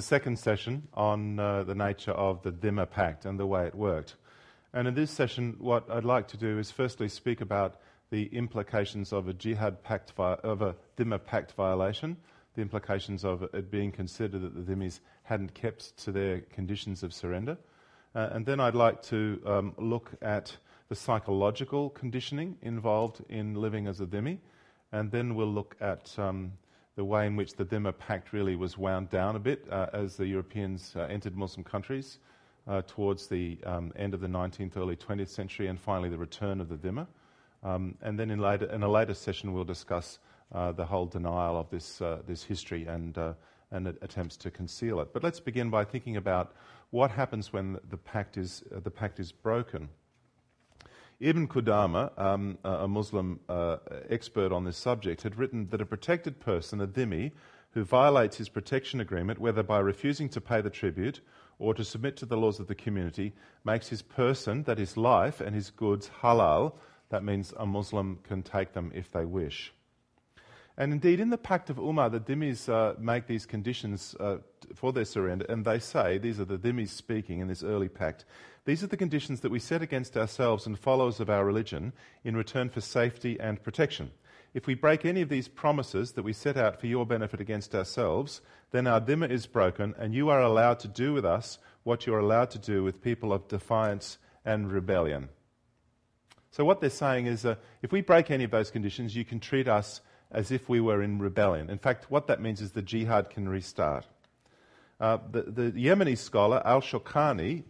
The second session on uh, the nature of the Dhimma Pact and the way it worked. And in this session, what I'd like to do is firstly speak about the implications of a jihad pact, vi- of a Pact violation, the implications of it being considered that the Dhimmis hadn't kept to their conditions of surrender. Uh, and then I'd like to um, look at the psychological conditioning involved in living as a Dhimmi. And then we'll look at um, the way in which the Dhimma Pact really was wound down a bit uh, as the Europeans uh, entered Muslim countries uh, towards the um, end of the 19th, early 20th century, and finally the return of the Dhimma. Um, and then in, later, in, a later session, we'll discuss uh, the whole denial of this, uh, this history and, uh, and attempts to conceal it. But let's begin by thinking about what happens when the pact is, the pact is broken. Ibn Qudama, um, a Muslim uh, expert on this subject, had written that a protected person, a dhimmi, who violates his protection agreement, whether by refusing to pay the tribute or to submit to the laws of the community, makes his person, that is life, and his goods halal. That means a Muslim can take them if they wish. And indeed, in the Pact of Umar, the Dhimmis uh, make these conditions uh, for their surrender, and they say, these are the Dhimmis speaking in this early pact, these are the conditions that we set against ourselves and followers of our religion in return for safety and protection. If we break any of these promises that we set out for your benefit against ourselves, then our dhimma is broken, and you are allowed to do with us what you are allowed to do with people of defiance and rebellion. So, what they're saying is uh, if we break any of those conditions, you can treat us as if we were in rebellion. In fact, what that means is the jihad can restart. Uh, the, the, Yemeni scholar Al Shawkani,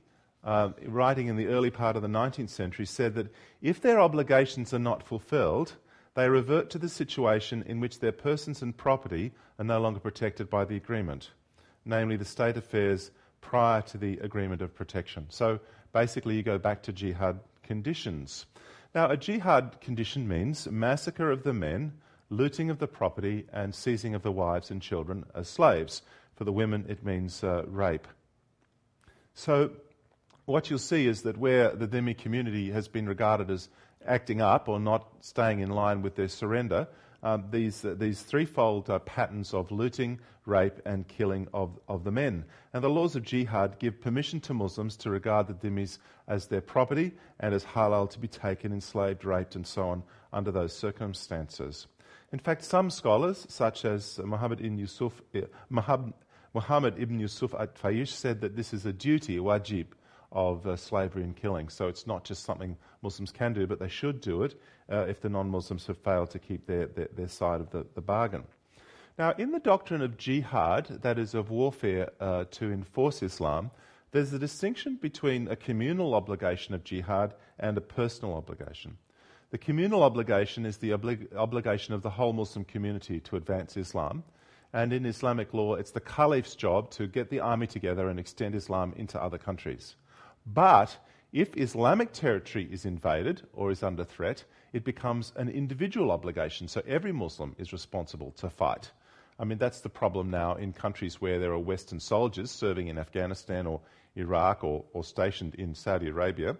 uh, writing in the early part of the 19th century, said that if their obligations are not fulfilled, they revert to the situation in which their persons and property are no longer protected by the agreement, namely the state affairs prior to the agreement of protection. So basically, you go back to jihad conditions. Now, a jihad condition means massacre of the men looting of the property, and seizing of the wives and children as slaves. For the women, it means uh, rape. So, what you'll see is that where the Dhimmi community has been regarded as acting up or not staying in line with their surrender, um, these, uh, these threefold uh, patterns of looting, rape, and killing of, of the men. And the laws of jihad give permission to Muslims to regard the dhimmis as their property and as halal to be taken, enslaved, raped, and so on under those circumstances. In fact, some scholars, such as Muhammad ibn Yusuf, eh, Muhammad ibn Yusuf at Fayish, said that this is a duty, wajib, of uh, slavery and killing. So it's not just something Muslims can do, but they should do it uh, if the non Muslims have failed to keep their, their, their side of the, the, bargain. Now, in the doctrine of jihad, that is, of warfare uh, to enforce Islam, there's a distinction between a communal obligation of jihad and a personal obligation. The communal obligation is the oblig- obligation of the whole Muslim community to advance Islam. And in Islamic law, it's the caliph's job to get the army together and extend Islam into other countries. But if Islamic territory is invaded or is under threat, it becomes an individual obligation. So every Muslim is responsible to fight. I mean, that's the problem now in countries where there are Western soldiers serving in Afghanistan or Iraq or, or stationed in Saudi Arabia.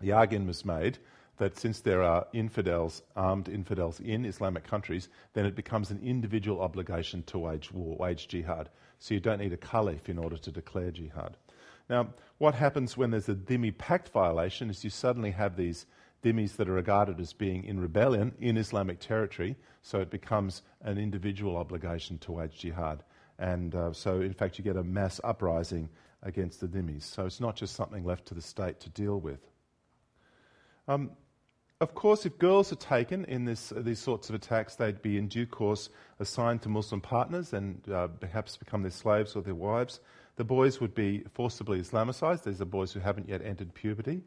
The argument was made that since there are infidels, armed infidels in Islamic countries, then it becomes an individual obligation to wage war, wage jihad. So you don't need a caliph in order to declare jihad. Now, what happens when there's a dhimmi pact violation is you suddenly have these dhimmis that are regarded as being in rebellion in Islamic territory, so it becomes an individual obligation to wage jihad. And uh, so, in fact, you get a mass uprising against the dhimmis. So it's not just something left to the state to deal with. Um, of course, if girls are taken in this, uh, these sorts of attacks, they'd be in due course assigned to Muslim partners and uh, perhaps become their slaves or their wives. The boys would be forcibly Islamicized. These are boys who haven't yet entered puberty,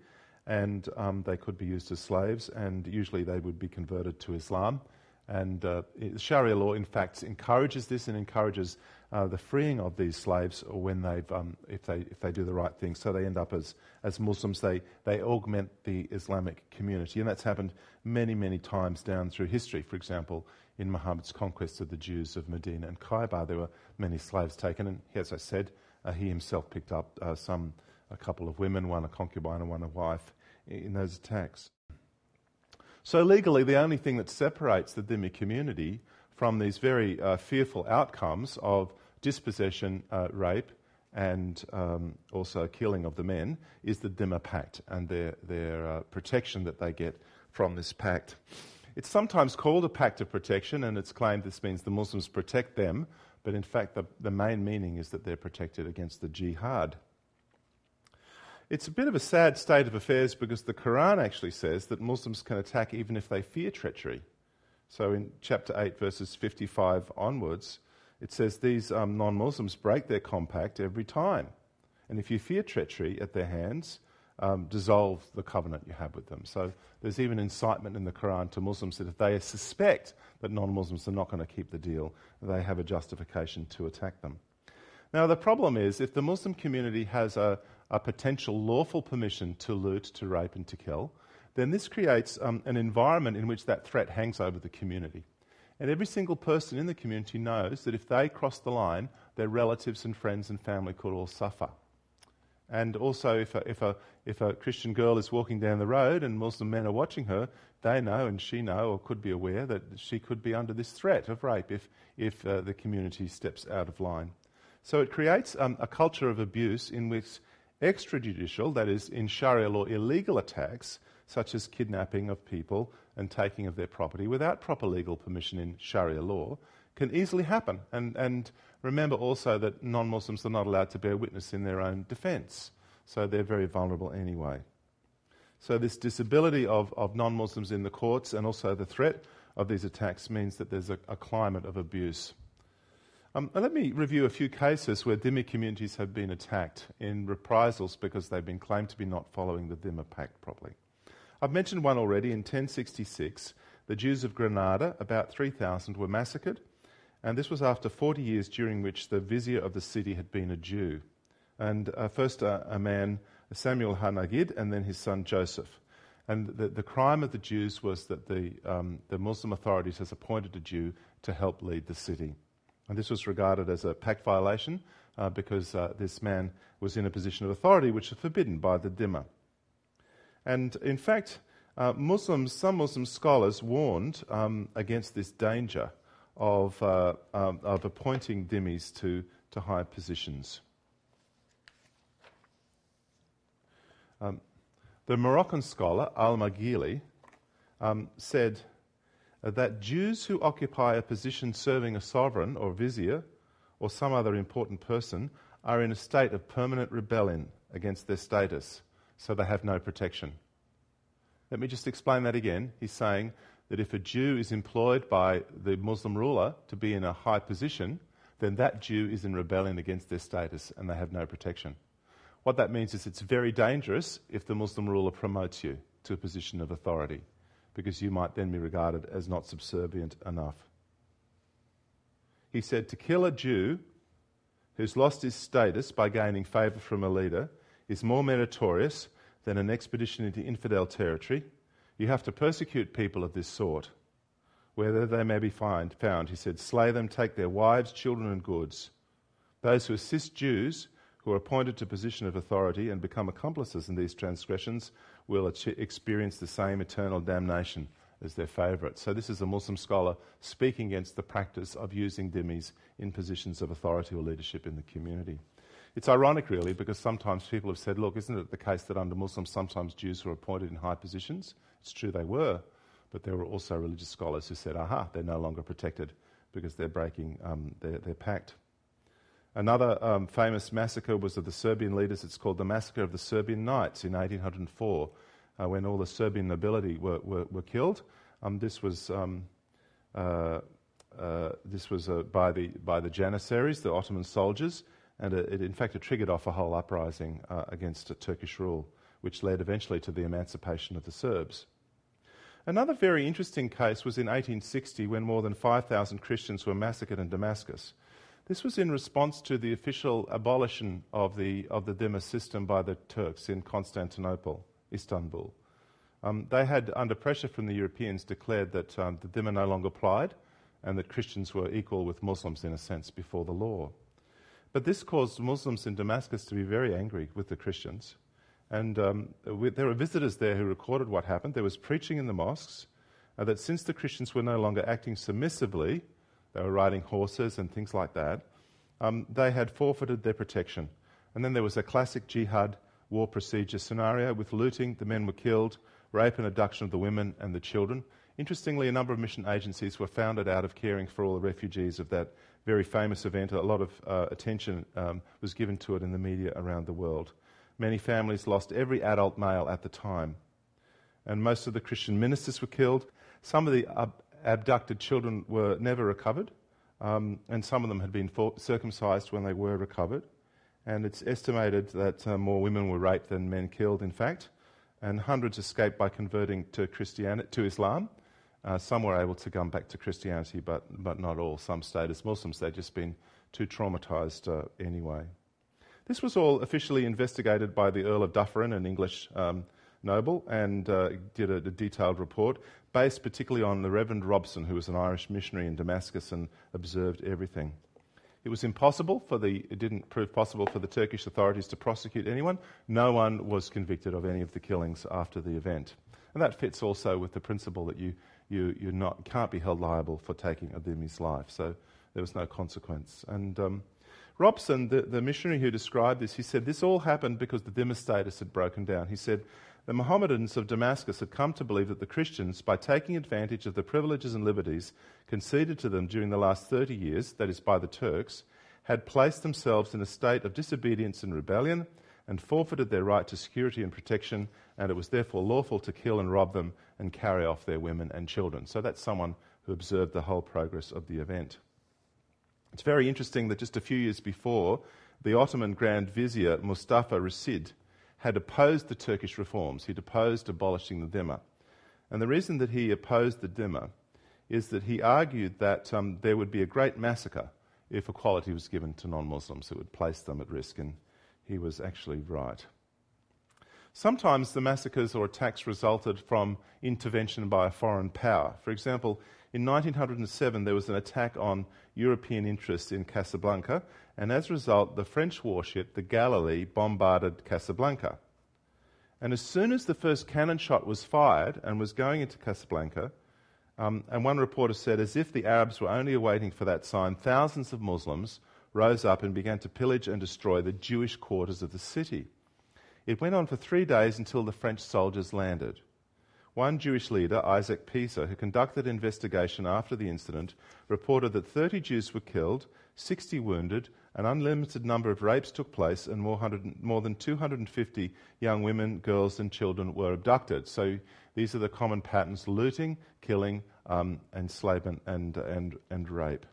and um, they could be used as slaves, and usually they would be converted to Islam. And uh, Sharia law, in fact, encourages this and encourages uh, the freeing of these slaves when they've, um, if, they, if they do the right thing. So they end up as, as Muslims, they, they augment the Islamic community. And that's happened many, many times down through history. For example, in Muhammad's conquest of the Jews of Medina and Khaybar, there were many slaves taken. And as I said, he himself picked up uh, some, a couple of women, one a concubine and one a wife, in those attacks. So legally, the only thing that separates the Dhimmi community from these very uh, fearful outcomes of dispossession, uh, rape, and um, also killing of the men is the Dhimma Pact and their, their uh, protection that they get from this pact. It's sometimes called a pact of protection, and it's claimed this means the Muslims protect them, but in fact, the, the main meaning is that they're protected against the jihad. It's a bit of a sad state of affairs because the Quran actually says that Muslims can attack even if they fear treachery. So in chapter 8, verses 55 onwards, it says these um, non Muslims break their compact every time. And if you fear treachery at their hands, um, dissolve the covenant you have with them. So there's even incitement in the Quran to Muslims that if they suspect that non Muslims are not going to keep the deal, they have a justification to attack them. Now, the problem is if the Muslim community has a, a potential lawful permission to loot, to rape, and to kill, then this creates um, an environment in which that threat hangs over the community. And every single person in the community knows that if they cross the line, their relatives and friends and family could all suffer. And also, if a, if, a, if a Christian girl is walking down the road and Muslim men are watching her, they know and she know or could be aware that she could be under this threat of rape if, if uh, the community steps out of line. So it creates um, a culture of abuse in which extrajudicial, that is, in Sharia law, illegal attacks, such as kidnapping of people and taking of their property without proper legal permission in Sharia law, can easily happen. And, and remember also that non Muslims are not allowed to bear witness in their own defense, so they're very vulnerable anyway. So, this disability of, of non Muslims in the courts and also the threat of these attacks means that there's a, a climate of abuse. Um, let me review a few cases where Dhimmi communities have been attacked in reprisals because they've been claimed to be not following the Dhimma Pact properly. I've mentioned one already. In 1066, the Jews of Granada, about 3,000, were massacred and this was after 40 years during which the vizier of the city had been a Jew. And uh, first uh, a man, Samuel Hanagid, and then his son Joseph. And the, the crime of the Jews was that the, um, the Muslim authorities has appointed a Jew to help lead the city. And this was regarded as a pact violation uh, because uh, this man was in a position of authority which was forbidden by the Dhimma. And in fact, uh, Muslims, some Muslim scholars warned um, against this danger of, uh, um, of appointing dhimmis to, to high positions. Um, the Moroccan scholar Al Maghili um, said that Jews who occupy a position serving a sovereign or vizier or some other important person are in a state of permanent rebellion against their status, so they have no protection. Let me just explain that again. He's saying that if a Jew is employed by the Muslim ruler to be in a high position, then that Jew is in rebellion against their status and they have no protection. What that means is it's very dangerous if the Muslim ruler promotes you to a position of authority, because you might then be regarded as not subservient enough. He said to kill a Jew who's lost his status by gaining favour from a leader is more meritorious than an expedition into infidel territory you have to persecute people of this sort, wherever they may be find, found. He said, Slay them, take their wives, children, and goods. Those who assist Jews who are appointed to position of authority and become accomplices in these transgressions will experience the same eternal damnation as their favourite. So, this is a Muslim scholar speaking against the practice of using dhimmis in positions of authority or leadership in the community. It's ironic, really, because sometimes people have said, look, isn't it the case that under Muslims, sometimes Jews were appointed in high positions? It's true they were, but there were also religious scholars who said, aha, they're no longer protected because they're breaking um, their, their, pact. Another um, famous massacre was of the Serbian leaders. It's called the Massacre of the Serbian Knights in 1804, uh, when all the Serbian nobility were, were, were killed. Um, this was, um, uh, uh, this was uh, by, the, by the Janissaries, the Ottoman soldiers, and it, in fact it triggered off a whole uprising uh, against Turkish rule, which led eventually to the emancipation of the Serbs. Another very interesting case was in 1860 when more than 5,000 Christians were massacred in Damascus. This was in response to the official abolition of the, of the Dhimma system by the Turks in Constantinople, Istanbul. Um, they had, under pressure from the Europeans, declared that um, the Dhimma no longer applied and that Christians were equal with Muslims, in a sense, before the law. But this caused Muslims in Damascus to be very angry with the Christians. And um, we, there were visitors there who recorded what happened. There was preaching in the mosques uh, that since the Christians were no longer acting submissively, they were riding horses and things like that, um, they had forfeited their protection. And then there was a classic jihad war procedure scenario with looting, the men were killed, rape and abduction of the women and the children. Interestingly, a number of mission agencies were founded out of caring for all the refugees of that very famous event. A lot of uh, attention um, was given to it in the media around the world. Many families lost every adult male at the time. And most of the Christian ministers were killed. Some of the ab- abducted children were never recovered, um, and some of them had been for- circumcised when they were recovered. And it's estimated that uh, more women were raped than men killed, in fact. And hundreds escaped by converting to, Christianity, to Islam. Uh, some were able to come back to Christianity, but, but not all. Some stayed as Muslims. They'd just been too traumatized uh, anyway. This was all officially investigated by the Earl of Dufferin, an English um, noble, and uh, did a, a, detailed report based particularly on the Reverend Robson, who was an Irish missionary in Damascus and observed everything. It was impossible for the, it didn't prove possible for the Turkish authorities to prosecute anyone. No one was convicted of any of the killings after the event. And that fits also with the principle that you, you, you not, can't be held liable for taking a dhimmi's life. So there was no consequence. And um, Robson, the, the missionary who described this, he said this all happened because the dhimmi status had broken down. He said the Mohammedans of Damascus had come to believe that the Christians, by taking advantage of the privileges and liberties conceded to them during the last 30 years, that is, by the Turks, had placed themselves in a state of disobedience and rebellion and forfeited their right to security and protection, and it was therefore lawful to kill and rob them and carry off their women and children. So that's someone who observed the whole progress of the event. It's very interesting that just a few years before, the Ottoman Grand Vizier Mustafa Reşid had opposed the Turkish reforms. He'd opposed abolishing the dhimmi. And the reason that he opposed the dhimmi is that he argued that um, there would be a great massacre if equality was given to non Muslims. It would place them at risk, and he was actually right. Sometimes the massacres or attacks resulted from intervention by a foreign power. For example, in 1907, there was an attack on European interests in Casablanca, and as a result, the French warship, the Galilee, bombarded Casablanca. And as soon as the first cannon shot was fired and was going into Casablanca, um, and one reporter said, as if the Arabs were only awaiting for that sign, thousands of Muslims rose up and began to pillage and destroy the Jewish quarters of the city. It went on for three days until the French soldiers landed. One Jewish leader, Isaac Pisa, who conducted an investigation after the incident, reported that 30 Jews were killed, 60 wounded, an unlimited number of rapes took place, and more, more, than 250 young women, girls, and children were abducted. So these are the common patterns looting, killing, um, enslavement, and, and, and rape.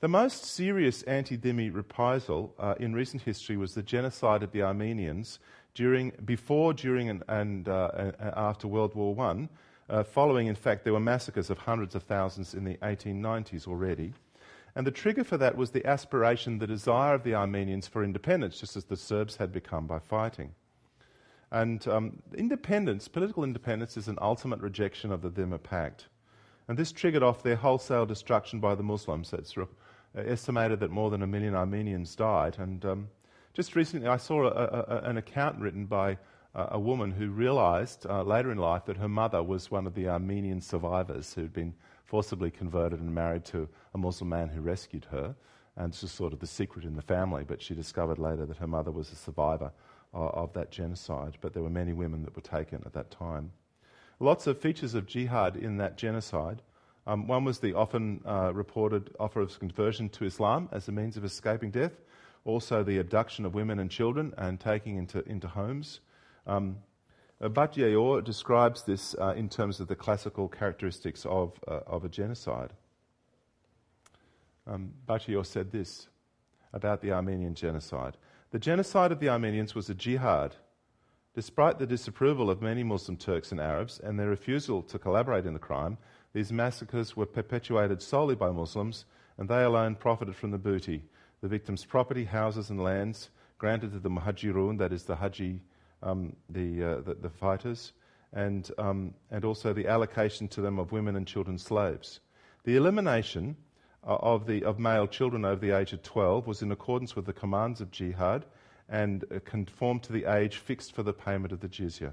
The most serious anti dhimmi reprisal uh, in recent history was the genocide of the Armenians during, before, during, and, and uh, after World War I. Uh, following, in fact, there were massacres of hundreds of thousands in the 1890s already. And the trigger for that was the aspiration, the desire of the Armenians for independence, just as the Serbs had become by fighting. And um, independence, political independence, is an ultimate rejection of the Dhimmi Pact. And this triggered off their wholesale destruction by the Muslims. Uh, estimated that more than a million Armenians died. And um, just recently, I saw a, a, an account written by a woman who realized uh, later in life that her mother was one of the Armenian survivors who'd been forcibly converted and married to a Muslim man who rescued her. And it's just sort of the secret in the family, but she discovered later that her mother was a survivor of, of that genocide. But there were many women that were taken at that time. Lots of features of jihad in that genocide. Um, one was the often uh, reported offer of conversion to Islam as a means of escaping death, also the abduction of women and children and taking into, into homes. Um, uh, describes this uh, in terms of the classical characteristics of, uh, of a genocide. Um, said this about the Armenian genocide. The genocide of the Armenians was a jihad. Despite the disapproval of many Muslim Turks and Arabs and their refusal to collaborate in the crime, these massacres were perpetuated solely by Muslims, and they alone profited from the booty, the victims' property, houses, and lands granted to the Muhajirun, that is, the Haji um, the, uh, the, the, fighters, and, um, and also the allocation to them of women and children slaves. The elimination uh, of, the, of male children over the age of 12 was in accordance with the commands of jihad and uh, conformed to the age fixed for the payment of the jizya.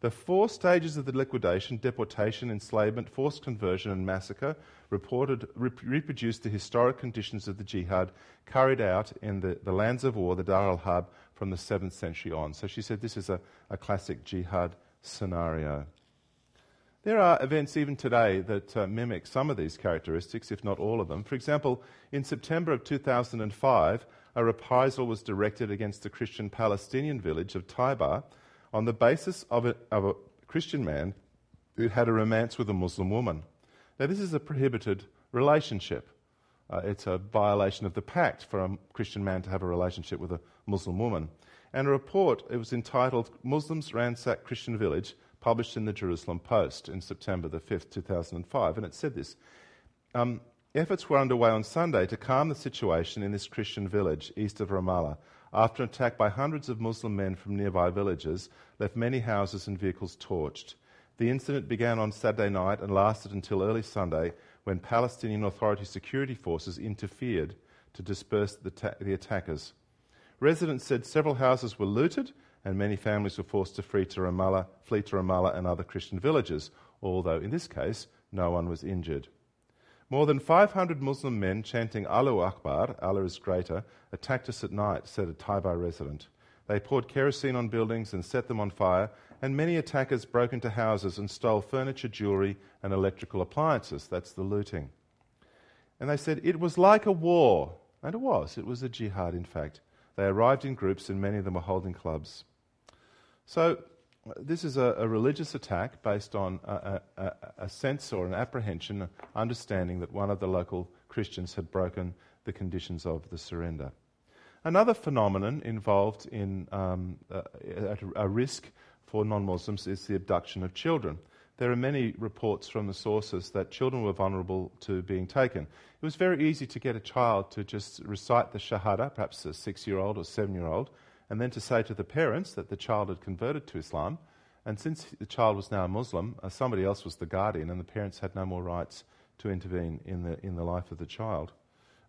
The four stages of the liquidation deportation, enslavement, forced conversion, and massacre reported, rep- reproduced the historic conditions of the jihad carried out in the, the lands of war, the Dar al Harb, from the 7th century on. So she said this is a, a classic jihad scenario. There are events even today that uh, mimic some of these characteristics, if not all of them. For example, in September of 2005, a reprisal was directed against the Christian Palestinian village of Taiba on the basis of a, of a Christian man who had a romance with a Muslim woman. Now, this is a prohibited relationship. Uh, it's a violation of the pact for a Christian man to have a relationship with a Muslim woman. And a report, it was entitled Muslims Ransack Christian Village, published in the Jerusalem Post in September the 5th, 2005. And it said this um, Efforts were underway on Sunday to calm the situation in this Christian village east of Ramallah after an attack by hundreds of Muslim men from nearby villages left many houses and vehicles torched. The incident began on Saturday night and lasted until early Sunday when Palestinian Authority security forces interfered to disperse the, ta- the attackers. Residents said several houses were looted and many families were forced to flee to Ramallah, flee to Ramallah and other Christian villages, although in this case no one was injured. More than 500 Muslim men chanting Allahu Akbar, Allah is greater, attacked us at night, said a Taiba resident. They poured kerosene on buildings and set them on fire, and many attackers broke into houses and stole furniture, jewelry, and electrical appliances. That's the looting. And they said it was like a war. And it was. It was a jihad, in fact. They arrived in groups, and many of them were holding clubs. So, this is a, a religious attack based on a, a, a, sense or an apprehension, understanding that one of the local Christians had broken the conditions of the surrender. Another phenomenon involved in um, a, risk for non Muslims is the abduction of children. There are many reports from the sources that children were vulnerable to being taken. It was very easy to get a child to just recite the Shahada, perhaps a six year old or seven year old, and then to say to the parents that the child had converted to Islam. And since the child was now a Muslim, uh, somebody else was the guardian, and the parents had no more rights to intervene in the, in the life of the child.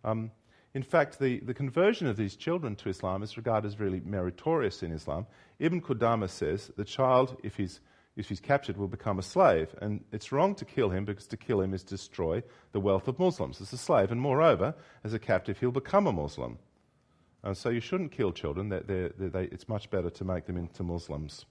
Um, in fact, the, the conversion of these children to Islam is regarded as really meritorious in Islam. Ibn Qudama says the child, if he's, if he's captured, will become a slave. And it's wrong to kill him because to kill him is destroy the wealth of Muslims. As a slave, and moreover, as a captive, he'll become a Muslim. And so you shouldn't kill children. They're, they're, they're, it's much better to make them into Muslims.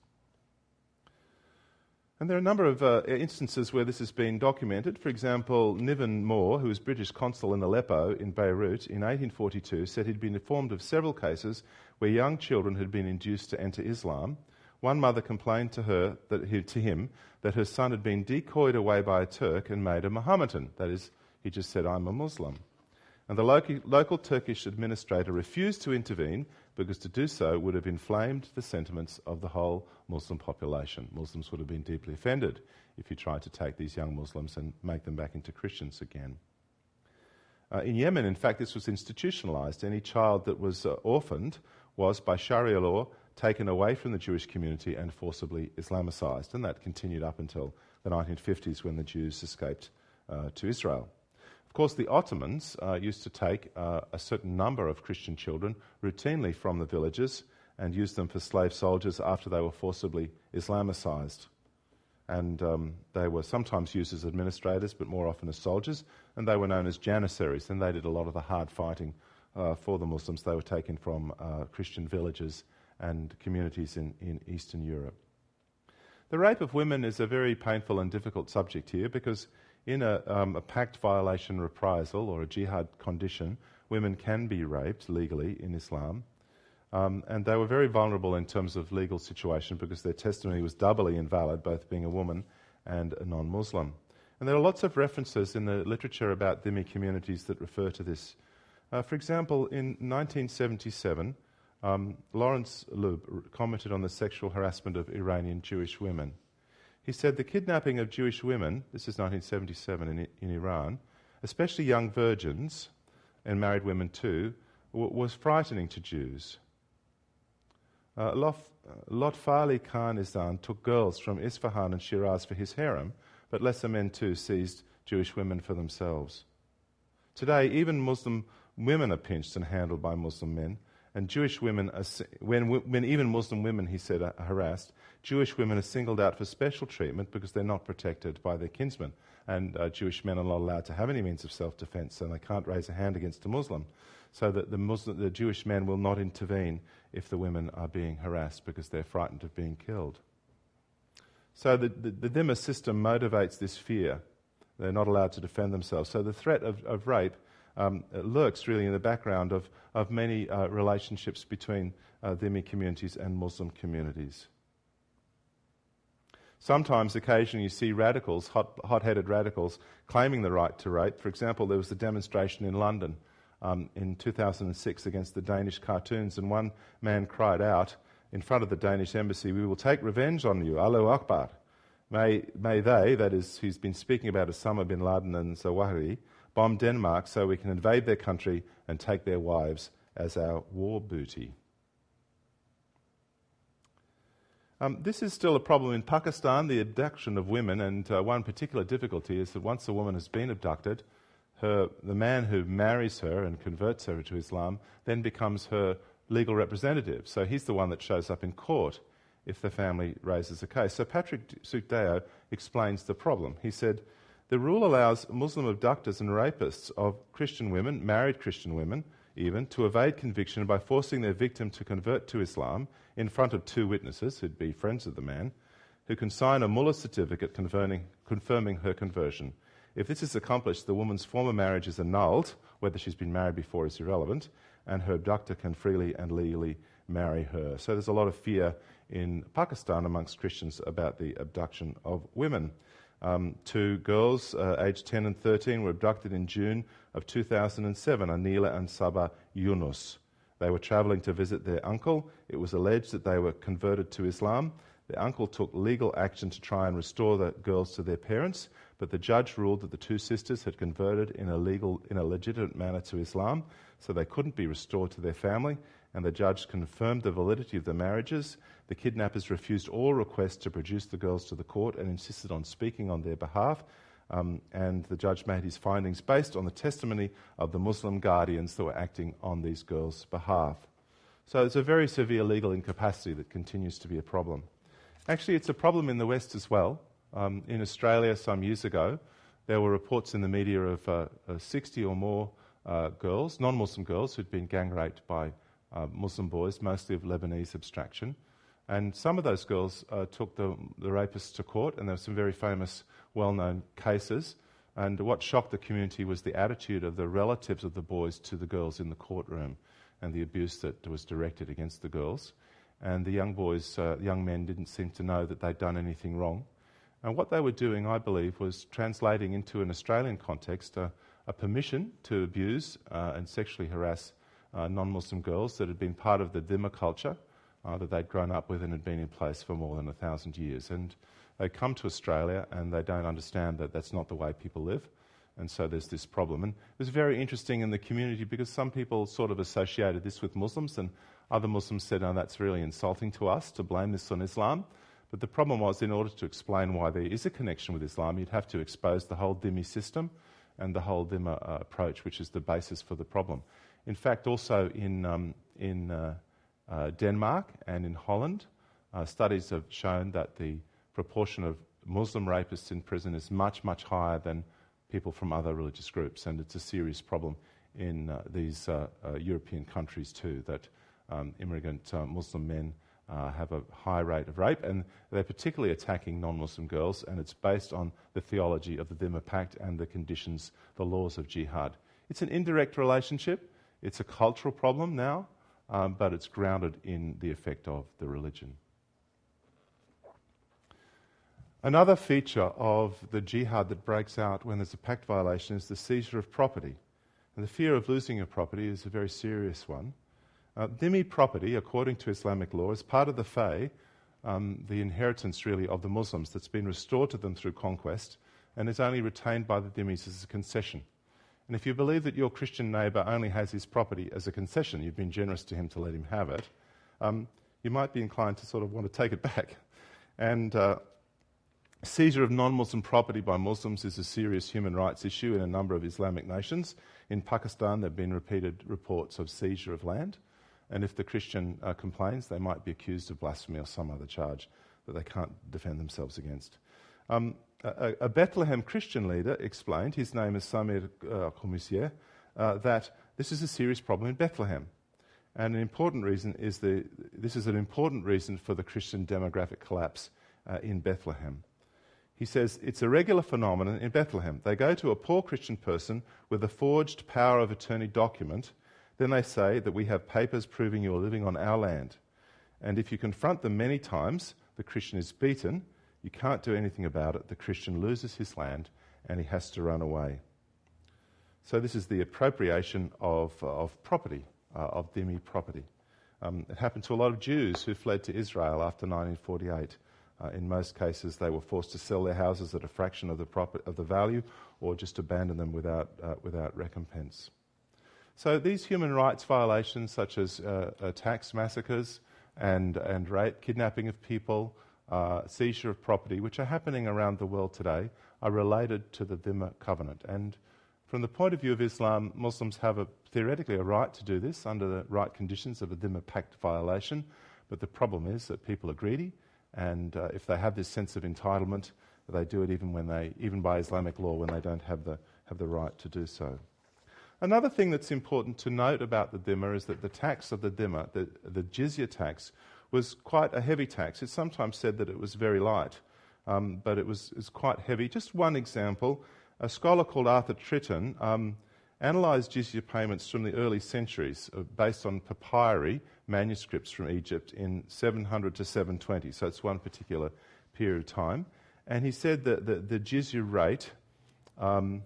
And there are a number of uh, instances where this has been documented. For example, Niven Moore, who was British consul in Aleppo in Beirut in 1842, said he'd been informed of several cases where young children had been induced to enter Islam. One mother complained to, her that he, to him that her son had been decoyed away by a Turk and made a Mohammedan. That is, he just said, I'm a Muslim. And the local, local Turkish administrator refused to intervene because to do so would have inflamed the sentiments of the whole Muslim population. Muslims would have been deeply offended if you tried to take these young Muslims and make them back into Christians again. Uh, in Yemen, in fact, this was institutionalized. Any child that was uh, orphaned was, by Sharia law, taken away from the Jewish community and forcibly Islamicized. And that continued up until the 1950s when the Jews escaped uh, to Israel course, the Ottomans uh, used to take uh, a certain number of Christian children routinely from the villages and use them for slave soldiers after they were forcibly Islamicized. And um, they were sometimes used as administrators, but more often as soldiers, and they were known as janissaries, and they did a lot of the hard fighting uh, for the Muslims. They were taken from uh, Christian villages and communities in, in Eastern Europe. The rape of women is a very painful and difficult subject here because in a, um, a pact violation reprisal or a jihad condition, women can be raped legally in Islam. Um, and they were very vulnerable in terms of legal situation because their testimony was doubly invalid, both being a woman and a non Muslim. And there are lots of references in the literature about Dhimmi communities that refer to this. Uh, for example, in 1977, um, Laurence Loeb commented on the sexual harassment of Iranian Jewish women. He said the kidnapping of Jewish women, this is 1977 in, in Iran, especially young virgins and married women too, w- was frightening to Jews. Uh, Lotfali Khan Izan took girls from Isfahan and Shiraz for his harem, but lesser men too seized Jewish women for themselves. Today, even Muslim women are pinched and handled by Muslim men, And Jewish women, are, when, when even Muslim women, he said, are harassed, Jewish women are singled out for special treatment because they're not protected by their kinsmen. And uh, Jewish men are not allowed to have any means of self defense, and they can't raise a hand against a Muslim. So that the, Muslim, the Jewish men will not intervene if the women are being harassed because they're frightened of being killed. So the, the, the Dhimma system motivates this fear. They're not allowed to defend themselves. So the threat of, of rape um, lurks really in the background of, of many uh, relationships between uh, Dhimmi communities and Muslim communities. Sometimes, occasionally, you see radicals, hot headed radicals, claiming the right to rape. For example, there was a demonstration in London um, in 2006 against the Danish cartoons, and one man cried out, in front of the Danish embassy, We will take revenge on you, Allahu Akbar. May, may they, that is, who's been speaking about Osama bin Laden and Zawahiri, bomb Denmark so we can invade their country and take their wives as our war booty. Um, this is still a problem in Pakistan, the abduction of women, and uh, one particular difficulty is that once a woman has been abducted, her, the man who marries her and converts her to Islam then becomes her legal representative. So he's the one that shows up in court if the family raises a case. So Patrick Sookhdeo explains the problem. He said, The rule allows Muslim abductors and rapists of Christian women, married Christian women even, to evade conviction by forcing their victim to convert to Islam in front of two witnesses, who'd be friends of the man, who can sign a mullah certificate confirming, her conversion. If this is accomplished, the woman's former marriage is annulled, whether she's been married before is irrelevant, and her abductor can freely and legally marry her. So there's a lot of fear in Pakistan amongst Christians about the abduction of women. Um, two girls, uh, aged 10 and 13, were abducted in June of 2007, Anila and Saba Yunus. They were travelling to visit their uncle. It was alleged that they were converted to Islam. Their uncle took legal action to try and restore the girls to their parents, but the judge ruled that the two sisters had converted in a legal, in a legitimate manner to Islam, so they couldn't be restored to their family, and the judge confirmed the validity of the marriages. The kidnappers refused all requests to produce the girls to the court and insisted on speaking on their behalf. Um, and the judge made his findings based on the testimony of the Muslim guardians that were acting on these girls' behalf. So it's a very severe legal incapacity that continues to be a problem. Actually, it's a problem in the West as well. Um, in Australia, some years ago, there were reports in the media of uh, uh, 60 or more uh, girls, non Muslim girls, who'd been gang raped by uh, Muslim boys, mostly of Lebanese abstraction. And some of those girls uh, took the, the rapists to court, and there were some very famous, well known cases. And what shocked the community was the attitude of the relatives of the boys to the girls in the courtroom and the abuse that was directed against the girls. And the young boys, uh, young men, didn't seem to know that they'd done anything wrong. And what they were doing, I believe, was translating into an Australian context uh, a permission to abuse uh, and sexually harass uh, non Muslim girls that had been part of the Dhimma culture uh, that they'd grown up with and had been in place for more than a thousand years. And they come to Australia and they don't understand that that's not the way people live. And so there's this problem. And it was very interesting in the community because some people sort of associated this with Muslims, and other Muslims said, oh, that's really insulting to us to blame this on Islam. But the problem was, in order to explain why there is a connection with Islam, you'd have to expose the whole Dhimmi system and the whole Dhimma uh, approach, which is the basis for the problem. In fact, also in, um, in uh, uh, Denmark and in Holland, uh, studies have shown that the proportion of Muslim rapists in prison is much, much higher than people from other religious groups, and it's a serious problem in uh, these uh, European countries too, that um, immigrant Muslim men uh, have a high rate of rape, and they're particularly attacking non Muslim girls, and it's based on the theology of the Dhimma Pact and the conditions, the laws of jihad. It's an indirect relationship, it's a cultural problem now, um, but it's grounded in the effect of the religion. Another feature of the jihad that breaks out when there's a pact violation is the seizure of property. And the fear of losing your property is a very serious one. Uh, dhimmi property, according to Islamic law, is part of the fay, um, the inheritance really of the Muslims that's been restored to them through conquest and is only retained by the dhimmis as a concession. And if you believe that your Christian neighbour only has his property as a concession, you've been generous to him to let him have it, um, you might be inclined to sort of want to take it back. And uh, seizure of non Muslim property by Muslims is a serious human rights issue in a number of Islamic nations. In Pakistan, there have been repeated reports of seizure of land. And if the Christian uh, complains, they might be accused of blasphemy or some other charge that they can't defend themselves against. Um, a, a, Bethlehem Christian leader explained, his name is Samir uh, uh, that this is a serious problem in Bethlehem. And an important reason is the, this is an important reason for the Christian demographic collapse uh, in Bethlehem. He says it's a regular phenomenon in Bethlehem. They go to a poor Christian person with a forged power of attorney document. Then they say that we have papers proving you're living on our land. And if you confront them many times, the Christian is beaten. You can't do anything about it. The Christian loses his land and he has to run away. So, this is the appropriation of, uh, of property, uh, of dhimmi property. Um, it happened to a lot of Jews who fled to Israel after 1948. Uh, in most cases, they were forced to sell their houses at a fraction of the, profit, of the value or just abandon them without, uh, without recompense. So, these human rights violations, such as uh, attacks, massacres, and, and rape, kidnapping of people, uh, seizure of property, which are happening around the world today, are related to the Dhimma covenant. And from the point of view of Islam, Muslims have a, theoretically a right to do this under the right conditions of a Dhimma Pact violation, but the problem is that people are greedy, and uh, if they have this sense of entitlement, they do it even when they, even by Islamic law, when they don't have the, have the right to do so. Another thing that's important to note about the Dhimma is that the tax of the Dhimma, the, the jizya tax, was quite a heavy tax. It's sometimes said that it was very light, um, but it was, it was quite heavy. Just one example a scholar called Arthur Tritton um, analysed jizya payments from the early centuries uh, based on papyri manuscripts from Egypt in 700 to 720. So it's one particular period of time. And he said that the, the jizya rate um,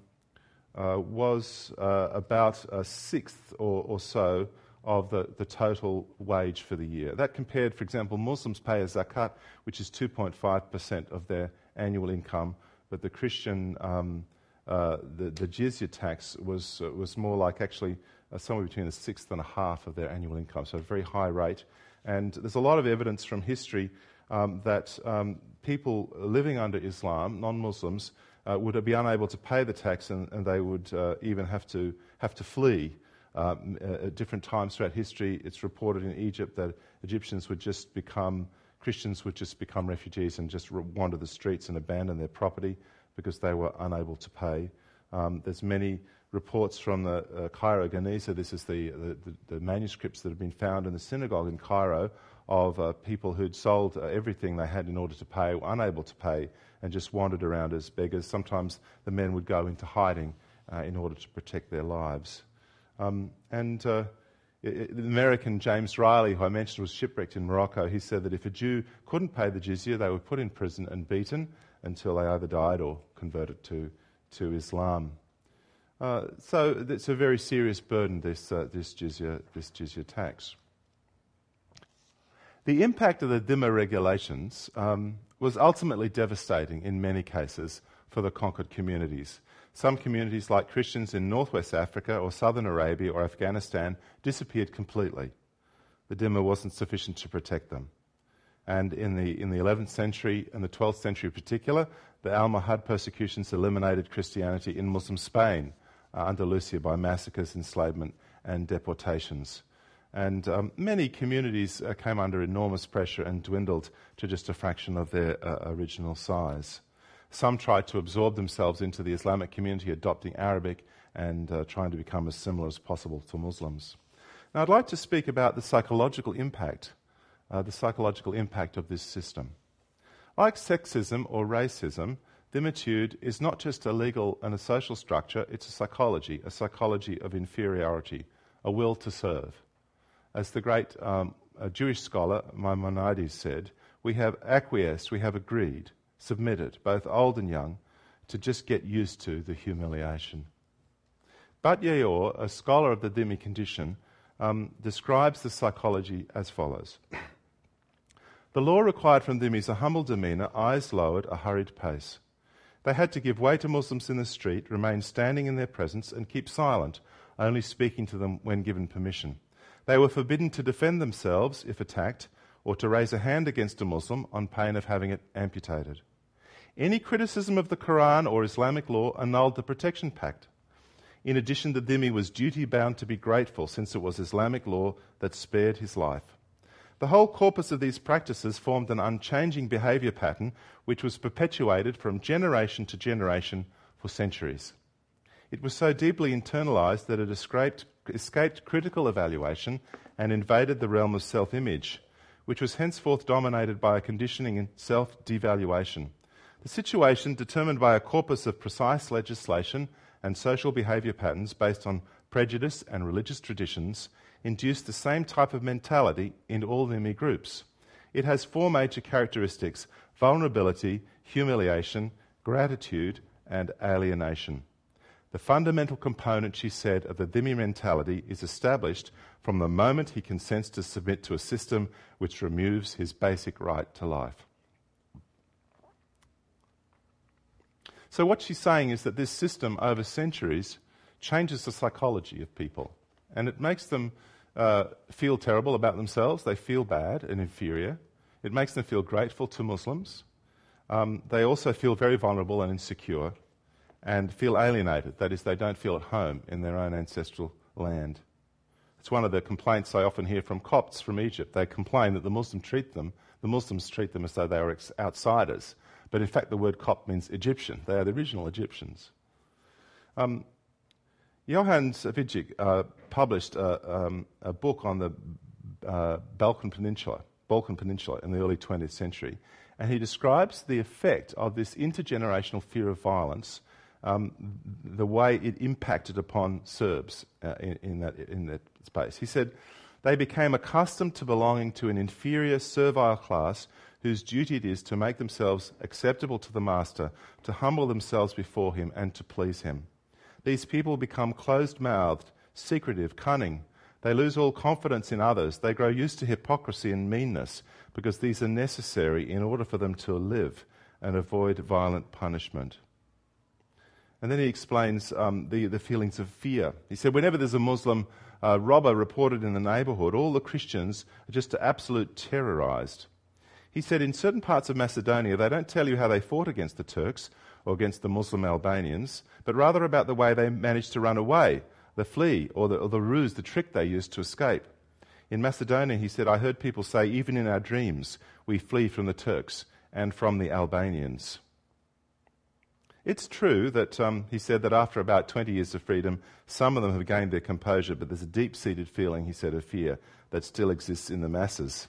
uh, was uh, about a sixth or, or so of the, the total wage for the year. That compared, for example, Muslims pay a zakat, which is 2.5% of their annual income, but the Christian um, uh, the, the jizya tax was, uh, was more like actually uh, somewhere between a sixth and a half of their annual income, so a very high rate. And there's a lot of evidence from history um, that um, people living under Islam, non Muslims, uh, would be unable to pay the tax and, and they would uh, even have to, have to flee. Um, at different times throughout history, it's reported in Egypt that Egyptians would just become, Christians would just become refugees and just wander the streets and abandon their property because they were unable to pay. Um, there's many reports from the uh, Cairo Geniza. This is the, the, the, manuscripts that have been found in the synagogue in Cairo of uh, people who'd sold uh, everything they had in order to pay, were unable to pay, and just wandered around as beggars. Sometimes the men would go into hiding uh, in order to protect their lives. Um, and uh, the American James Riley, who I mentioned was shipwrecked in Morocco, he said that if a Jew couldn't pay the jizya, they were put in prison and beaten until they either died or converted to, to Islam. Uh, so it's a very serious burden, this, uh, this, jizya, this jizya tax. The impact of the Dhimma regulations um, was ultimately devastating in many cases for the conquered communities. Some communities, like Christians in northwest Africa or southern Arabia or Afghanistan, disappeared completely. The Dhimma wasn't sufficient to protect them. And in the, in the 11th century and the 12th century in particular, the Almohad persecutions eliminated Christianity in Muslim Spain, uh, Andalusia, by massacres, enslavement, and deportations. And um, many communities uh, came under enormous pressure and dwindled to just a fraction of their uh, original size. Some tried to absorb themselves into the Islamic community, adopting Arabic and uh, trying to become as similar as possible to Muslims. Now, I'd like to speak about the psychological impact uh, the psychological impact of this system. Like sexism or racism, dhimmitude is not just a legal and a social structure, it's a psychology, a psychology of inferiority, a will to serve. As the great um, Jewish scholar Maimonides said, we have acquiesced, we have agreed, submitted, both old and young, to just get used to the humiliation. Bat Ye'or, a scholar of the dhimmi condition, um, describes the psychology as follows. The law required from them is a humble demeanour, eyes lowered, a hurried pace. They had to give way to Muslims in the street, remain standing in their presence, and keep silent, only speaking to them when given permission. They were forbidden to defend themselves if attacked, or to raise a hand against a Muslim on pain of having it amputated. Any criticism of the Quran or Islamic law annulled the Protection Pact. In addition, the dhimmi was duty bound to be grateful since it was Islamic law that spared his life. The whole corpus of these practices formed an unchanging behaviour pattern which was perpetuated from generation to generation for centuries. It was so deeply internalized that it escaped, escaped critical evaluation and invaded the realm of self image, which was henceforth dominated by a conditioning in self devaluation. The situation, determined by a corpus of precise legislation and social behaviour patterns based on prejudice and religious traditions, induced the same type of mentality in all dhimmi groups. It has four major characteristics vulnerability, humiliation, gratitude, and alienation. The fundamental component, she said, of the dhimmi mentality is established from the moment he consents to submit to a system which removes his basic right to life. So, what she's saying is that this system over centuries changes the psychology of people and it makes them uh, feel terrible about themselves. They feel bad and inferior. It makes them feel grateful to Muslims. Um, they also feel very vulnerable and insecure and feel alienated. That is, they don't feel at home in their own ancestral land. It's one of the complaints I often hear from Copts from Egypt. They complain that the Muslims treat them, the Muslims treat them as though they are ex- outsiders. But in fact, the word Copt means Egyptian. They are the original Egyptians. Um, Jovan Cvijić uh, published a, um, a, book on the uh, Balkan Peninsula, Balkan Peninsula in the early 20th century, and he describes the effect of this intergenerational fear of violence, um, the way it impacted upon Serbs uh, in, in, that, in that space. He said, they became accustomed to belonging to an inferior servile class whose duty it is to make themselves acceptable to the master, to humble themselves before him, and to please him. These people become closed mouthed, secretive, cunning. They lose all confidence in others. They grow used to hypocrisy and meanness because these are necessary in order for them to live and avoid violent punishment. And then he explains um, the, the feelings of fear. He said, whenever there's a Muslim uh, robber reported in the neighborhood, all the Christians are just absolute terrorized. He said, in certain parts of Macedonia, they don't tell you how they fought against the Turks or against the Muslim Albanians, but rather about the way they managed to run away, the flee, or the, or the ruse, the trick they used to escape. In Macedonia, he said, I heard people say, even in our dreams, we flee from the Turks and from the Albanians. It's true that um, he said that after about 20 years of freedom, some of them have gained their composure, but there's a deep seated feeling, he said, of fear that still exists in the masses.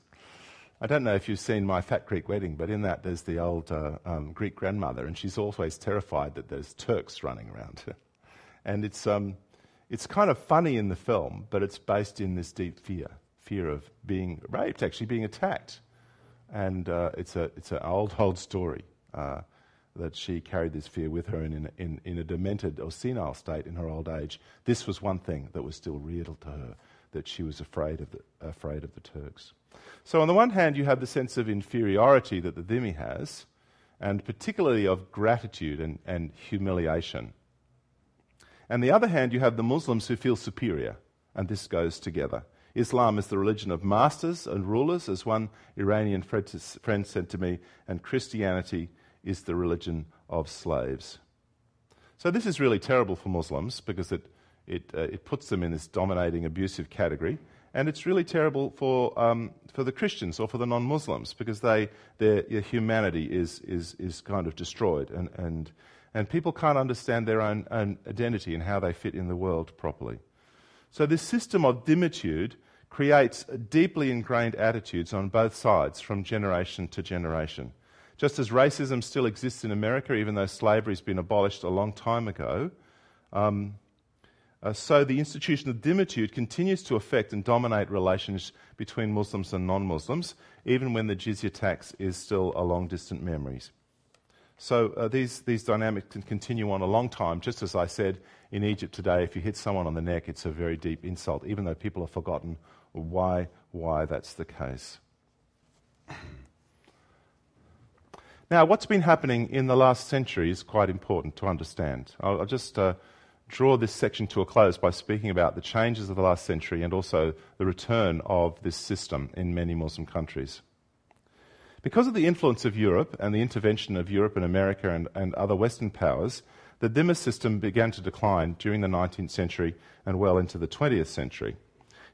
I don't know if you've seen My Fat Greek Wedding, but in that there's the old uh, um, Greek grandmother, and she's always terrified that there's Turks running around. And it's, um, it's kind of funny in the film, but it's based in this deep fear fear of being raped, actually being attacked. And uh, it's, a, it's an old, old story uh, that she carried this fear with her, in, in, in a demented or senile state in her old age, this was one thing that was still real to her, that she was afraid of the, afraid of the Turks. So, on the one hand, you have the sense of inferiority that the dhimmi has, and particularly of gratitude and, and humiliation. And the other hand, you have the Muslims who feel superior, and this goes together. Islam is the religion of masters and rulers, as one Iranian friend said to me, and Christianity is the religion of slaves. So, this is really terrible for Muslims because it, it, uh, it puts them in this dominating, abusive category. And it's really terrible for, um, for the Christians or for the non Muslims because they, their, their, humanity is, is, is kind of destroyed. And, and, and people can't understand their own, own identity and how they fit in the world properly. So, this system of dhimmitude creates deeply ingrained attitudes on both sides from generation to generation. Just as racism still exists in America, even though slavery has been abolished a long time ago, um, uh, so the institution of dhimmitude continues to affect and dominate relations between Muslims and non Muslims, even when the jizya tax is still a long distant memory. So uh, these, these dynamics can continue on a long time. Just as I said, in Egypt today, if you hit someone on the neck, it's a very deep insult, even though people have forgotten why, why that's the case. Now, what's been happening in the last century is quite important to understand. I'll, I'll just uh, draw this section to a close by speaking about the changes of the last century and also the return of this system in many Muslim countries. Because of the influence of Europe and the intervention of Europe and America and, and other Western powers, the dhimma system began to decline during the 19th century and well into the 20th century.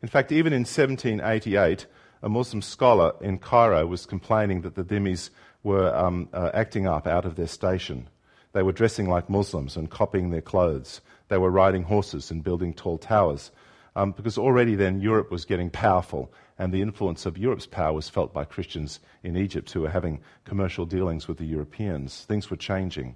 In fact, even in 1788, a Muslim scholar in Cairo was complaining that the dhimmis were um, uh, acting up out of their station. They were dressing like Muslims and copying their clothes. They were riding horses and building tall towers. Um, because already then Europe was getting powerful, and the influence of Europe's power was felt by Christians in Egypt who were having commercial dealings with the Europeans. Things were changing.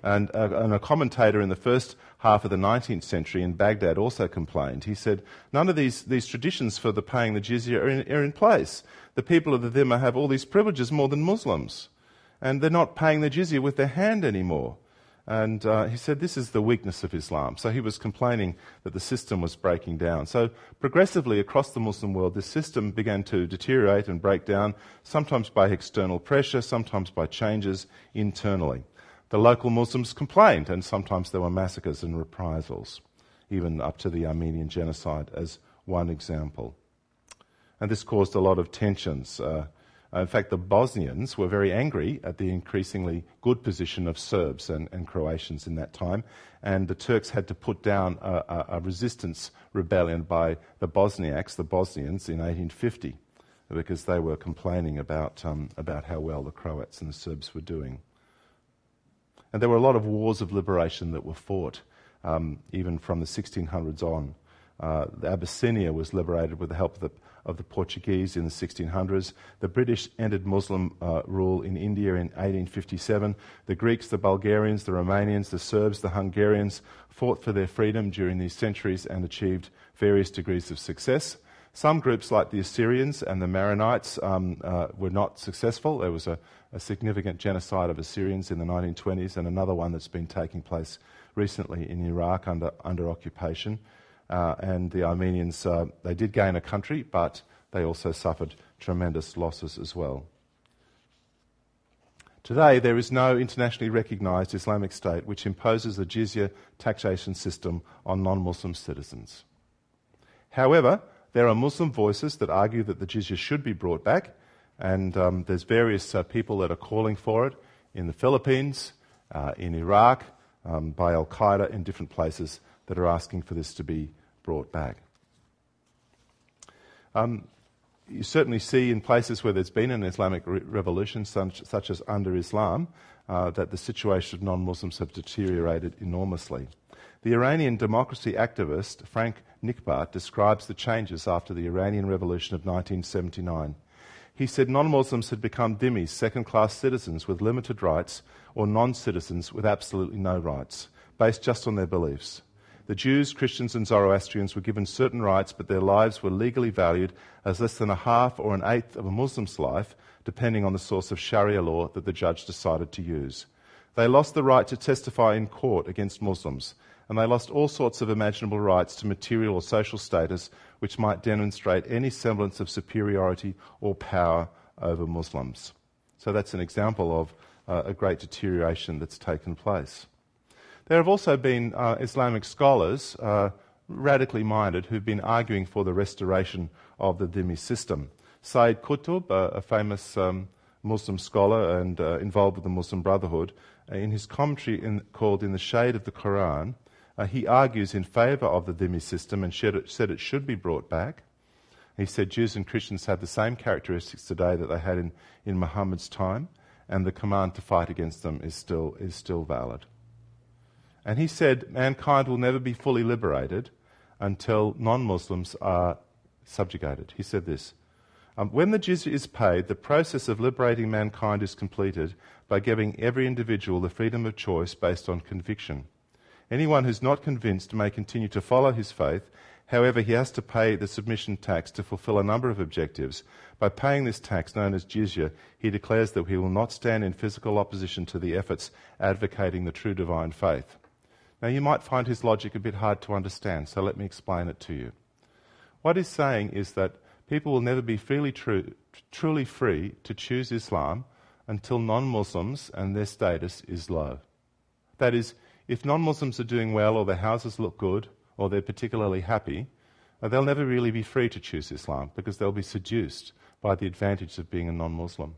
And a, and a, commentator in the first half of the 19th century in Baghdad also complained. He said, None of these, these traditions for the paying the jizya are in, are in place. The people of the Dhimma have all these privileges more than Muslims. And they're not paying the jizya with their hand anymore. And uh, he said this is the weakness of Islam. So he was complaining that the system was breaking down. So progressively across the Muslim world, this system began to deteriorate and break down, sometimes by external pressure, sometimes by changes internally the local Muslims complained, and sometimes there were massacres and reprisals, even up to the Armenian genocide, as one example. And this caused a lot of tensions. Uh, in fact, the Bosnians were very angry at the increasingly good position of Serbs and, and Croatians in that time, and the Turks had to put down a, a, a resistance rebellion by the Bosniaks, the Bosnians, in 1850, because they were complaining about, um, about how well the Croats and the Serbs were doing. And there were a lot of wars of liberation that were fought, um, even from the 1600s on. Uh, Abyssinia was liberated with the help of the, of the, Portuguese in the 1600s. The British ended Muslim uh, rule in India in 1857. The Greeks, the Bulgarians, the Romanians, the Serbs, the Hungarians fought for their freedom during these centuries and achieved various degrees of success. Some groups, like the Assyrians and the Maronites, um, uh, were not successful. There was a, a, significant genocide of Assyrians in the 1920s, and another one that's been taking place recently in Iraq under, under occupation. Uh, and the Armenians, uh, they did gain a country, but they also suffered tremendous losses as well. Today, there is no internationally recognized Islamic state which imposes a jizya taxation system on non Muslim citizens. However, there are Muslim voices that argue that the jizya should be brought back, and um, there's various uh, people that are calling for it in the Philippines, uh, in Iraq, um, by Al Qaeda, in different places that are asking for this to be brought back. Um, you certainly see in places where there's been an Islamic re- revolution, such, such, as under Islam, uh, that the situation of non Muslims have deteriorated enormously. The Iranian democracy activist Frank Nikbakht describes the changes after the Iranian Revolution of 1979. He said non Muslims had become dhimmis, second class citizens with limited rights, or non citizens with absolutely no rights, based just on their beliefs. The Jews, Christians, and Zoroastrians were given certain rights, but their lives were legally valued as less than a half or an eighth of a Muslim's life, depending on the source of Sharia law that the judge decided to use. They lost the right to testify in court against Muslims and they lost all sorts of imaginable rights to material or social status which might demonstrate any semblance of superiority or power over Muslims. So that's an example of uh, a great deterioration that's taken place. There have also been uh, Islamic scholars, uh, radically minded, who've been arguing for the restoration of the dhimmi system. Sayyid Qutb, a famous um, Muslim scholar and uh, involved with the Muslim Brotherhood, uh, in his commentary in, called In the Shade of the Quran, uh, he argues in favour of the dhimmi system and said it should be brought back. He said Jews and Christians have the same characteristics today that they had in, in Muhammad's time, and the command to fight against them is still, is still valid. And he said mankind will never be fully liberated until non Muslims are subjugated. He said this um, When the jizya is paid, the process of liberating mankind is completed by giving every individual the freedom of choice based on conviction. Anyone who's not convinced may continue to follow his faith. However, he has to pay the submission tax to fulfill a number of objectives. By paying this tax, known as jizya, he declares that he will not stand in physical opposition to the efforts advocating the true divine faith. Now, you might find his logic a bit hard to understand, so let me explain it to you. What he's saying is that people will never be freely truly free to choose Islam until non Muslims and their status is low. That is, if non Muslims are doing well or their houses look good or they're particularly happy, uh, they'll never really be free to choose Islam because they'll be seduced by the advantage of being a non Muslim.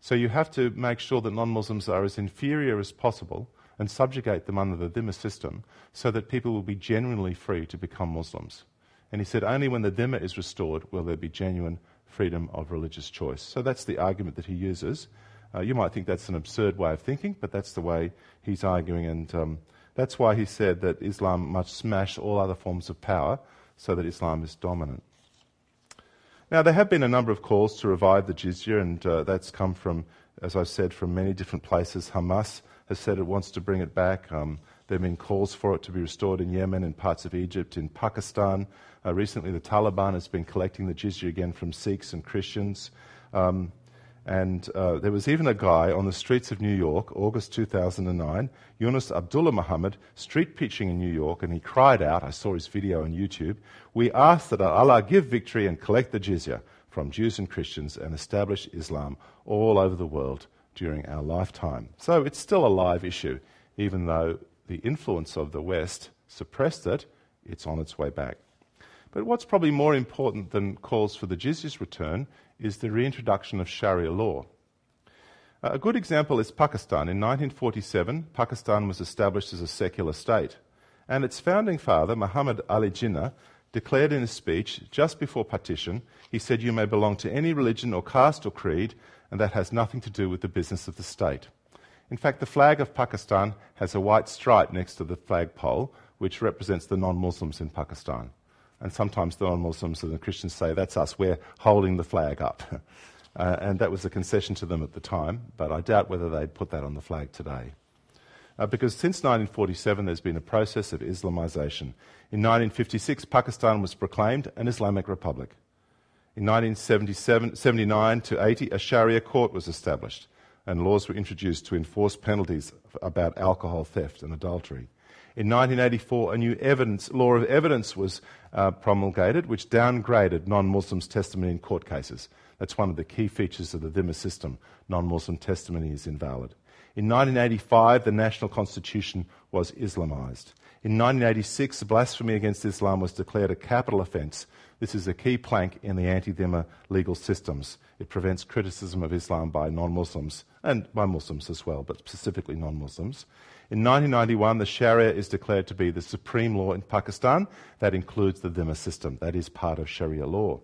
So you have to make sure that non Muslims are as inferior as possible and subjugate them under the Dhimma system so that people will be genuinely free to become Muslims. And he said, only when the Dhimma is restored will there be genuine freedom of religious choice. So that's the argument that he uses. Uh, you might think that's an absurd way of thinking, but that's the way he's arguing, and um, that's why he said that Islam must smash all other forms of power so that Islam is dominant. Now, there have been a number of calls to revive the jizya, and uh, that's come from, as I said, from many different places. Hamas has said it wants to bring it back. Um, there have been calls for it to be restored in Yemen and parts of Egypt, in Pakistan. Uh, recently, the Taliban has been collecting the jizya again from Sikhs and Christians. Um, and uh, there was even a guy on the streets of New York, August 2009, Yunus Abdullah Muhammad, street preaching in New York, and he cried out, I saw his video on YouTube, We ask that Allah give victory and collect the jizya from Jews and Christians and establish Islam all over the world during our lifetime. So it's still a live issue, even though the influence of the West suppressed it, it's on its way back. But what's probably more important than calls for the jizya's return is the reintroduction of Sharia law. A good example is Pakistan. In 1947, Pakistan was established as a secular state, and its founding father, Muhammad Ali Jinnah, declared in a speech just before partition, he said, You may belong to any religion or caste or creed, and that has nothing to do with the business of the state. In fact, the flag of Pakistan has a white stripe next to the flagpole, which represents the non Muslims in Pakistan. And sometimes the non Muslims and the Christians say, That's us, we're holding the flag up. uh, and that was a concession to them at the time, but I doubt whether they'd put that on the flag today. Uh, because since 1947, there's been a process of Islamization. In 1956, Pakistan was proclaimed an Islamic republic. In 1979 to 80, a Sharia court was established, and laws were introduced to enforce penalties about alcohol theft and adultery. In 1984, a new evidence, law of evidence was uh, promulgated, which downgraded non Muslims' testimony in court cases. That's one of the key features of the Dhimma system. Non Muslim testimony is invalid. In 1985, the national constitution was Islamized. In 1986, blasphemy against Islam was declared a capital offence. This is a key plank in the anti Dhimma legal systems. It prevents criticism of Islam by non Muslims, and by Muslims as well, but specifically non Muslims. In 1991, the Sharia is declared to be the supreme law in Pakistan. That includes the Dhimma system. That is part of Sharia law.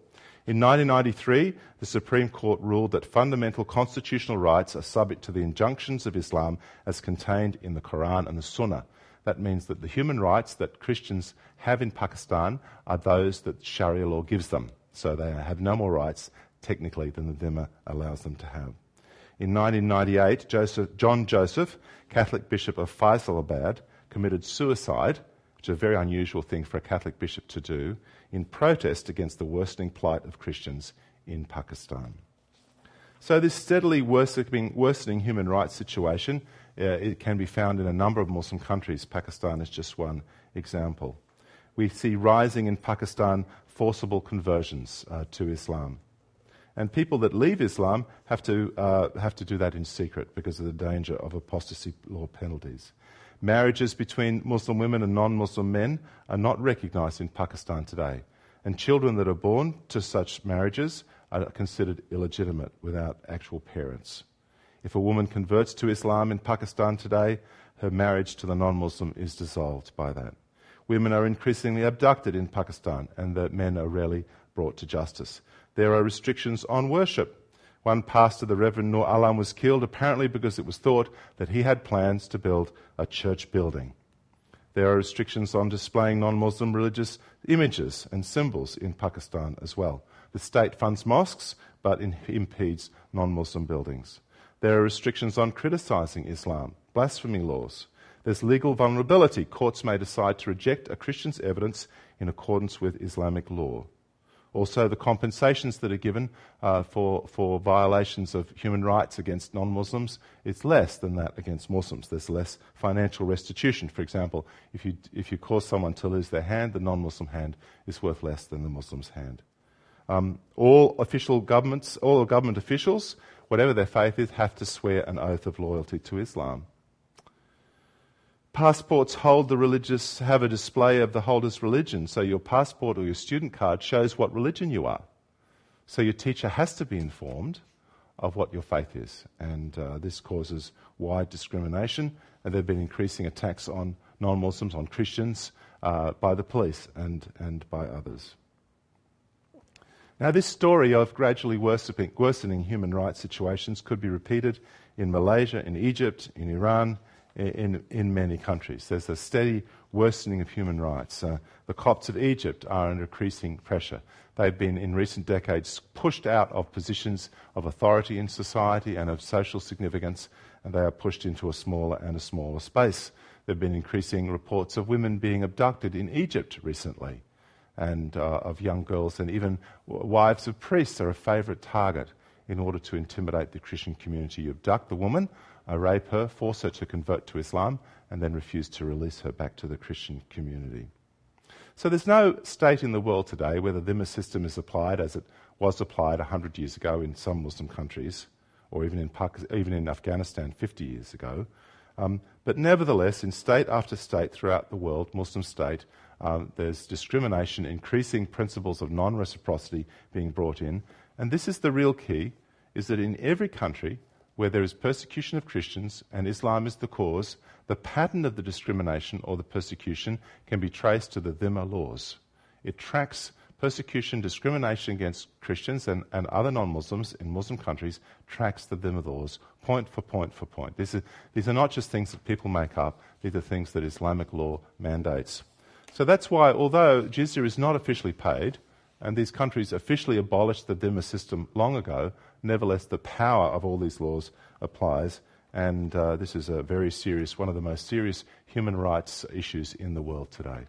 In 1993, the Supreme Court ruled that fundamental constitutional rights are subject to the injunctions of Islam as contained in the Quran and the Sunnah. That means that the human rights that Christians have in Pakistan are those that Sharia law gives them. So they have no more rights, technically, than the Dhimma allows them to have. In 1998, Joseph, John Joseph, Catholic Bishop of Faisalabad, committed suicide, which is a very unusual thing for a Catholic bishop to do, in protest against the worsening plight of Christians in Pakistan. So, this steadily worsening, worsening human rights situation it can be found in a number of Muslim countries. Pakistan is just one example. We see rising in Pakistan forcible conversions uh, to Islam. And people that leave Islam have to, uh, have to do that in secret because of the danger of apostasy law penalties. Marriages between Muslim women and non Muslim men are not recognized in Pakistan today. And children that are born to such marriages are considered illegitimate without actual parents. If a woman converts to Islam in Pakistan today, her marriage to the non Muslim is dissolved by that. Women are increasingly abducted in Pakistan, and the men are rarely brought to justice. There are restrictions on worship. One pastor, the Reverend Nur Alam, was killed apparently because it was thought that he had plans to build a church building. There are restrictions on displaying non Muslim religious images and symbols in Pakistan as well. The state funds mosques but impedes non Muslim buildings. There are restrictions on criticizing Islam, blasphemy laws. There's legal vulnerability. Courts may decide to reject a Christian's evidence in accordance with Islamic law. Also, the compensations that are given uh, for, for violations of human rights against non Muslims is less than that against Muslims. There's less financial restitution. For example, if you, if you cause someone to lose their hand, the non Muslim hand is worth less than the Muslim's hand. Um, all official governments, all government officials, whatever their faith is, have to swear an oath of loyalty to Islam. Passports hold the religious, have a display of the holder's religion. So your passport or your student card shows what religion you are. So your teacher has to be informed of what your faith is. And uh, this causes wide discrimination, and there have been increasing attacks on non Muslims, on Christians, uh, by the police and, and by others. Now, this story of gradually worsening human rights situations could be repeated in Malaysia, in Egypt, in Iran, in, in many countries. There's a steady worsening of human rights. Uh, the Copts of Egypt are under increasing pressure. They've been, in recent decades, pushed out of positions of authority in society and of social significance, and they are pushed into a smaller and a smaller space. There have been increasing reports of women being abducted in Egypt recently and uh, of young girls, and even wives of priests are a favourite target in order to intimidate the Christian community. You abduct the woman, uh, rape her, force her to convert to Islam, and then refuse to release her back to the Christian community. So there's no state in the world today where the Dhimma system is applied as it was applied 100 years ago in some Muslim countries, or even in, Pakistan, even in Afghanistan 50 years ago. Um, but nevertheless, in state after state throughout the world, Muslim state, um, there's discrimination, increasing principles of non reciprocity being brought in. And this is the real key is that in every country where there is persecution of Christians and Islam is the cause, the pattern of the discrimination or the persecution can be traced to the Dhimma laws. It tracks persecution, discrimination against Christians and, and other non Muslims in Muslim countries, tracks the Dhimma laws point for point for point. These are, these are not just things that people make up, these are things that Islamic law mandates. So that's why, although jizya is not officially paid, and these countries officially abolished the Dhimma system long ago, nevertheless, the power of all these laws applies. And uh, this is a very serious, one of the most serious human rights issues in the world today.